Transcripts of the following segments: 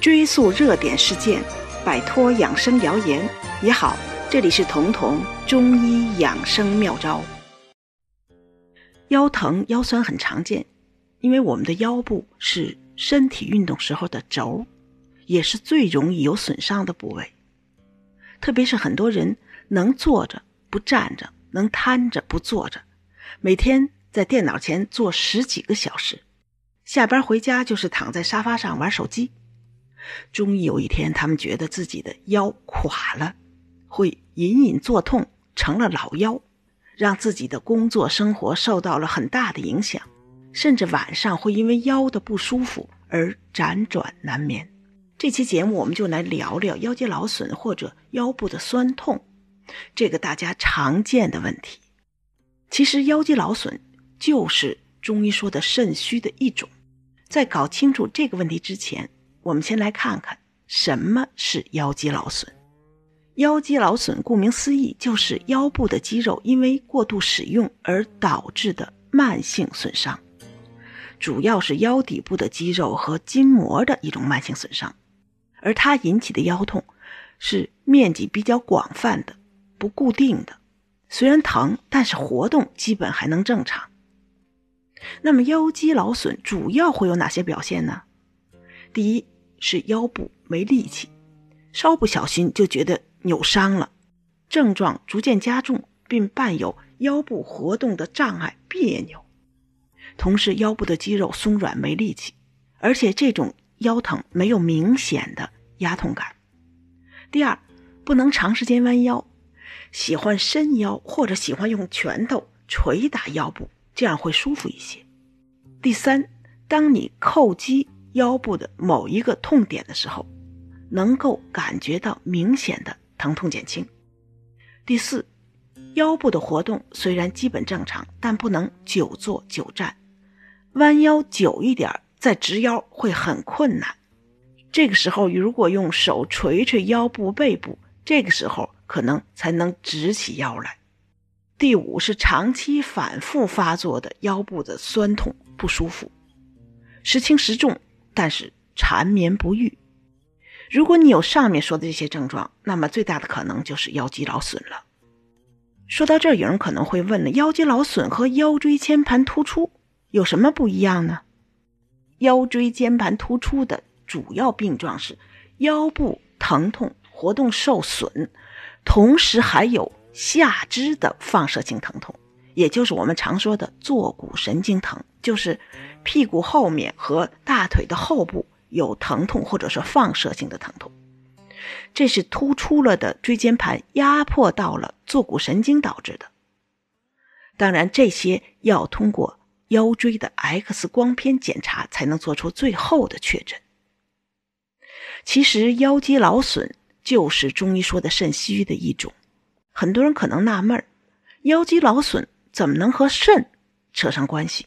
追溯热点事件，摆脱养生谣言你好。这里是彤彤中医养生妙招。腰疼、腰酸很常见，因为我们的腰部是身体运动时候的轴，也是最容易有损伤的部位。特别是很多人能坐着不站着，能瘫着不坐着，每天在电脑前坐十几个小时，下班回家就是躺在沙发上玩手机。终于有一天，他们觉得自己的腰垮了，会隐隐作痛，成了老腰，让自己的工作生活受到了很大的影响，甚至晚上会因为腰的不舒服而辗转难眠。这期节目我们就来聊聊腰肌劳损或者腰部的酸痛，这个大家常见的问题。其实腰肌劳损就是中医说的肾虚的一种。在搞清楚这个问题之前，我们先来看看什么是腰肌劳损。腰肌劳损顾名思义，就是腰部的肌肉因为过度使用而导致的慢性损伤，主要是腰底部的肌肉和筋膜的一种慢性损伤。而它引起的腰痛是面积比较广泛的、不固定的，虽然疼，但是活动基本还能正常。那么腰肌劳损主要会有哪些表现呢？第一。是腰部没力气，稍不小心就觉得扭伤了，症状逐渐加重，并伴有腰部活动的障碍、别扭，同时腰部的肌肉松软没力气，而且这种腰疼没有明显的压痛感。第二，不能长时间弯腰，喜欢伸腰或者喜欢用拳头捶打腰部，这样会舒服一些。第三，当你叩击。腰部的某一个痛点的时候，能够感觉到明显的疼痛减轻。第四，腰部的活动虽然基本正常，但不能久坐久站，弯腰久一点再直腰会很困难。这个时候，如果用手捶捶腰部背部，这个时候可能才能直起腰来。第五是长期反复发作的腰部的酸痛不舒服，时轻时重。但是缠绵不愈。如果你有上面说的这些症状，那么最大的可能就是腰肌劳损了。说到这儿，有人可能会问了：腰肌劳损和腰椎间盘突出有什么不一样呢？腰椎间盘突出的主要病状是腰部疼痛、活动受损，同时还有下肢的放射性疼痛，也就是我们常说的坐骨神经疼，就是。屁股后面和大腿的后部有疼痛，或者是放射性的疼痛，这是突出了的椎间盘压迫到了坐骨神经导致的。当然，这些要通过腰椎的 X 光片检查才能做出最后的确诊。其实，腰肌劳损就是中医说的肾虚的一种。很多人可能纳闷腰肌劳损怎么能和肾扯上关系？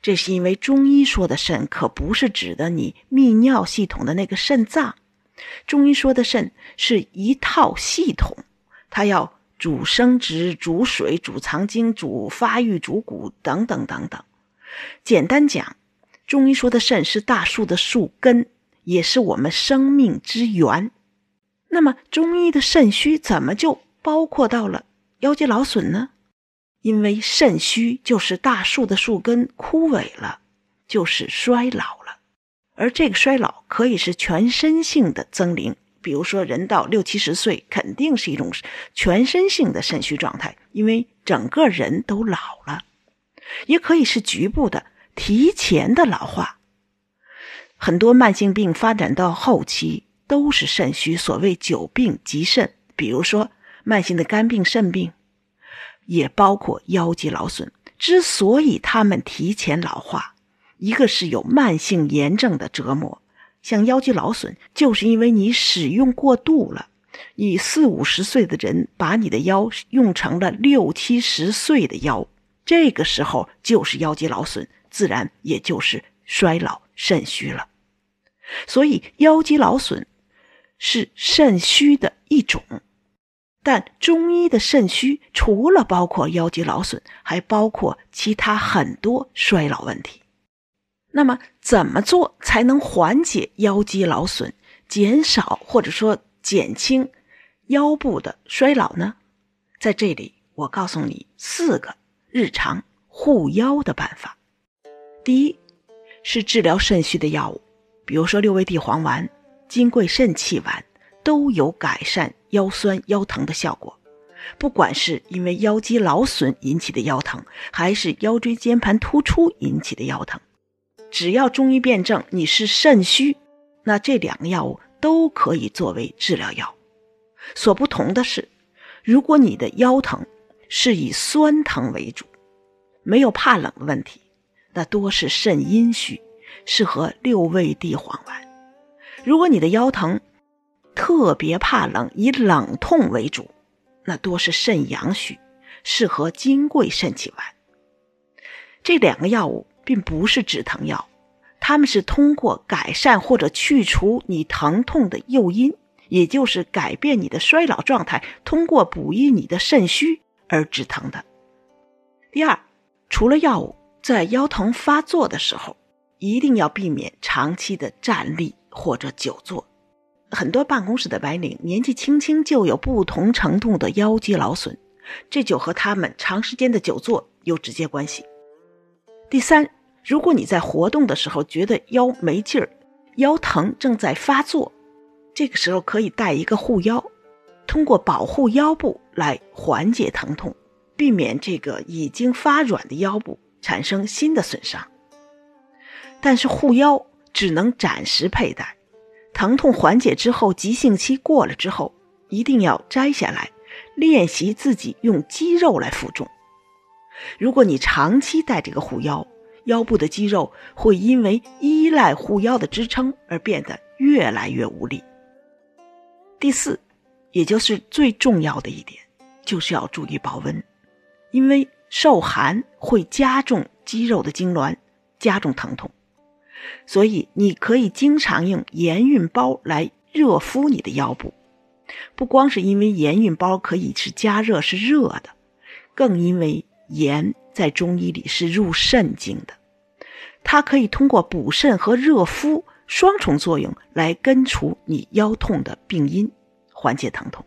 这是因为中医说的肾可不是指的你泌尿系统的那个肾脏，中医说的肾是一套系统，它要主生殖、主水、主藏精、主发育、主骨等等等等。简单讲，中医说的肾是大树的树根，也是我们生命之源。那么，中医的肾虚怎么就包括到了腰肌劳损呢？因为肾虚就是大树的树根枯萎了，就是衰老了，而这个衰老可以是全身性的增龄，比如说人到六七十岁，肯定是一种全身性的肾虚状态，因为整个人都老了；也可以是局部的提前的老化。很多慢性病发展到后期都是肾虚，所谓久病及肾，比如说慢性的肝病、肾病。也包括腰肌劳损。之所以他们提前老化，一个是有慢性炎症的折磨，像腰肌劳损，就是因为你使用过度了。你四五十岁的人把你的腰用成了六七十岁的腰，这个时候就是腰肌劳损，自然也就是衰老肾虚了。所以腰肌劳损是肾虚的一种。但中医的肾虚除了包括腰肌劳损，还包括其他很多衰老问题。那么，怎么做才能缓解腰肌劳损，减少或者说减轻腰部的衰老呢？在这里，我告诉你四个日常护腰的办法。第一，是治疗肾虚的药物，比如说六味地黄丸、金匮肾气丸，都有改善腰酸腰疼的效果。不管是因为腰肌劳损引起的腰疼，还是腰椎间盘突出引起的腰疼。只要中医辨证你是肾虚，那这两个药物都可以作为治疗药。所不同的是，如果你的腰疼是以酸疼为主，没有怕冷的问题，那多是肾阴虚，适合六味地黄丸。如果你的腰疼特别怕冷，以冷痛为主，那多是肾阳虚，适合金匮肾气丸。这两个药物。并不是止疼药，它们是通过改善或者去除你疼痛的诱因，也就是改变你的衰老状态，通过补益你的肾虚而止疼的。第二，除了药物，在腰疼发作的时候，一定要避免长期的站立或者久坐。很多办公室的白领年纪轻轻就有不同程度的腰肌劳损，这就和他们长时间的久坐有直接关系。第三。如果你在活动的时候觉得腰没劲儿、腰疼正在发作，这个时候可以带一个护腰，通过保护腰部来缓解疼痛，避免这个已经发软的腰部产生新的损伤。但是护腰只能暂时佩戴，疼痛缓解之后，急性期过了之后，一定要摘下来，练习自己用肌肉来负重。如果你长期戴这个护腰，腰部的肌肉会因为依赖护腰的支撑而变得越来越无力。第四，也就是最重要的一点，就是要注意保温，因为受寒会加重肌肉的痉挛，加重疼痛。所以你可以经常用盐熨包来热敷你的腰部，不光是因为盐熨包可以是加热是热的，更因为盐在中医里是入肾经的。它可以通过补肾和热敷双重作用来根除你腰痛的病因，缓解疼痛。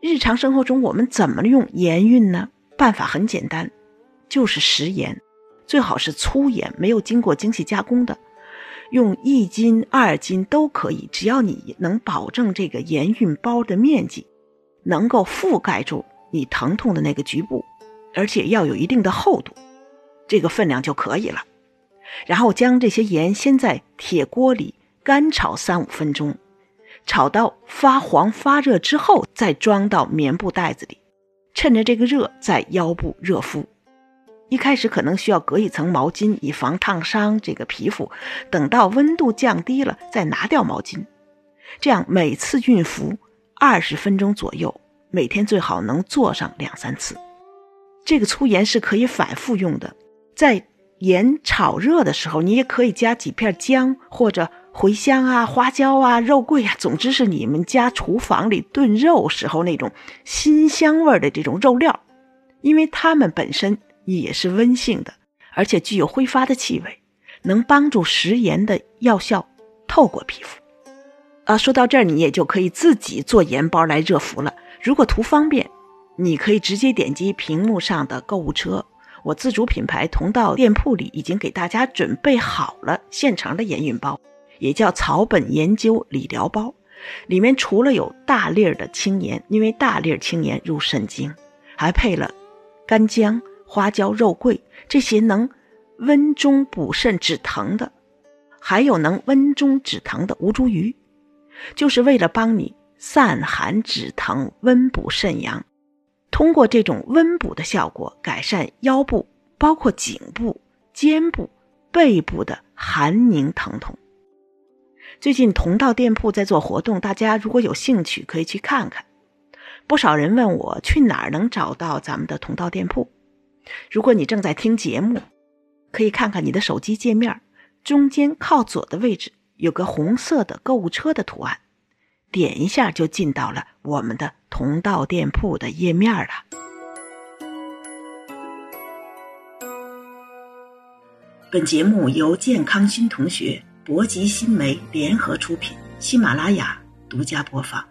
日常生活中我们怎么用盐熨呢？办法很简单，就是食盐，最好是粗盐，没有经过精细加工的，用一斤、二斤都可以，只要你能保证这个盐运包的面积能够覆盖住你疼痛的那个局部，而且要有一定的厚度，这个分量就可以了。然后将这些盐先在铁锅里干炒三五分钟，炒到发黄发热之后，再装到棉布袋子里，趁着这个热在腰部热敷。一开始可能需要隔一层毛巾，以防烫伤这个皮肤。等到温度降低了，再拿掉毛巾。这样每次熨服二十分钟左右，每天最好能做上两三次。这个粗盐是可以反复用的，在。盐炒热的时候，你也可以加几片姜或者茴香啊、花椒啊、肉桂啊，总之是你们家厨房里炖肉时候那种辛香味的这种肉料，因为它们本身也是温性的，而且具有挥发的气味，能帮助食盐的药效透过皮肤。啊，说到这儿，你也就可以自己做盐包来热敷了。如果图方便，你可以直接点击屏幕上的购物车。我自主品牌同道店铺里已经给大家准备好了现成的盐运包，也叫草本研究理疗包。里面除了有大粒儿的青盐，因为大粒儿青盐入肾经，还配了干姜、花椒、肉桂这些能温中补肾止疼的，还有能温中止疼的吴茱萸，就是为了帮你散寒止疼、温补肾阳。通过这种温补的效果，改善腰部、包括颈部、肩部、背部的寒凝疼痛。最近同道店铺在做活动，大家如果有兴趣，可以去看看。不少人问我去哪儿能找到咱们的同道店铺。如果你正在听节目，可以看看你的手机界面，中间靠左的位置有个红色的购物车的图案。点一下就进到了我们的同道店铺的页面了。本节目由健康新同学、博吉新媒联合出品，喜马拉雅独家播放。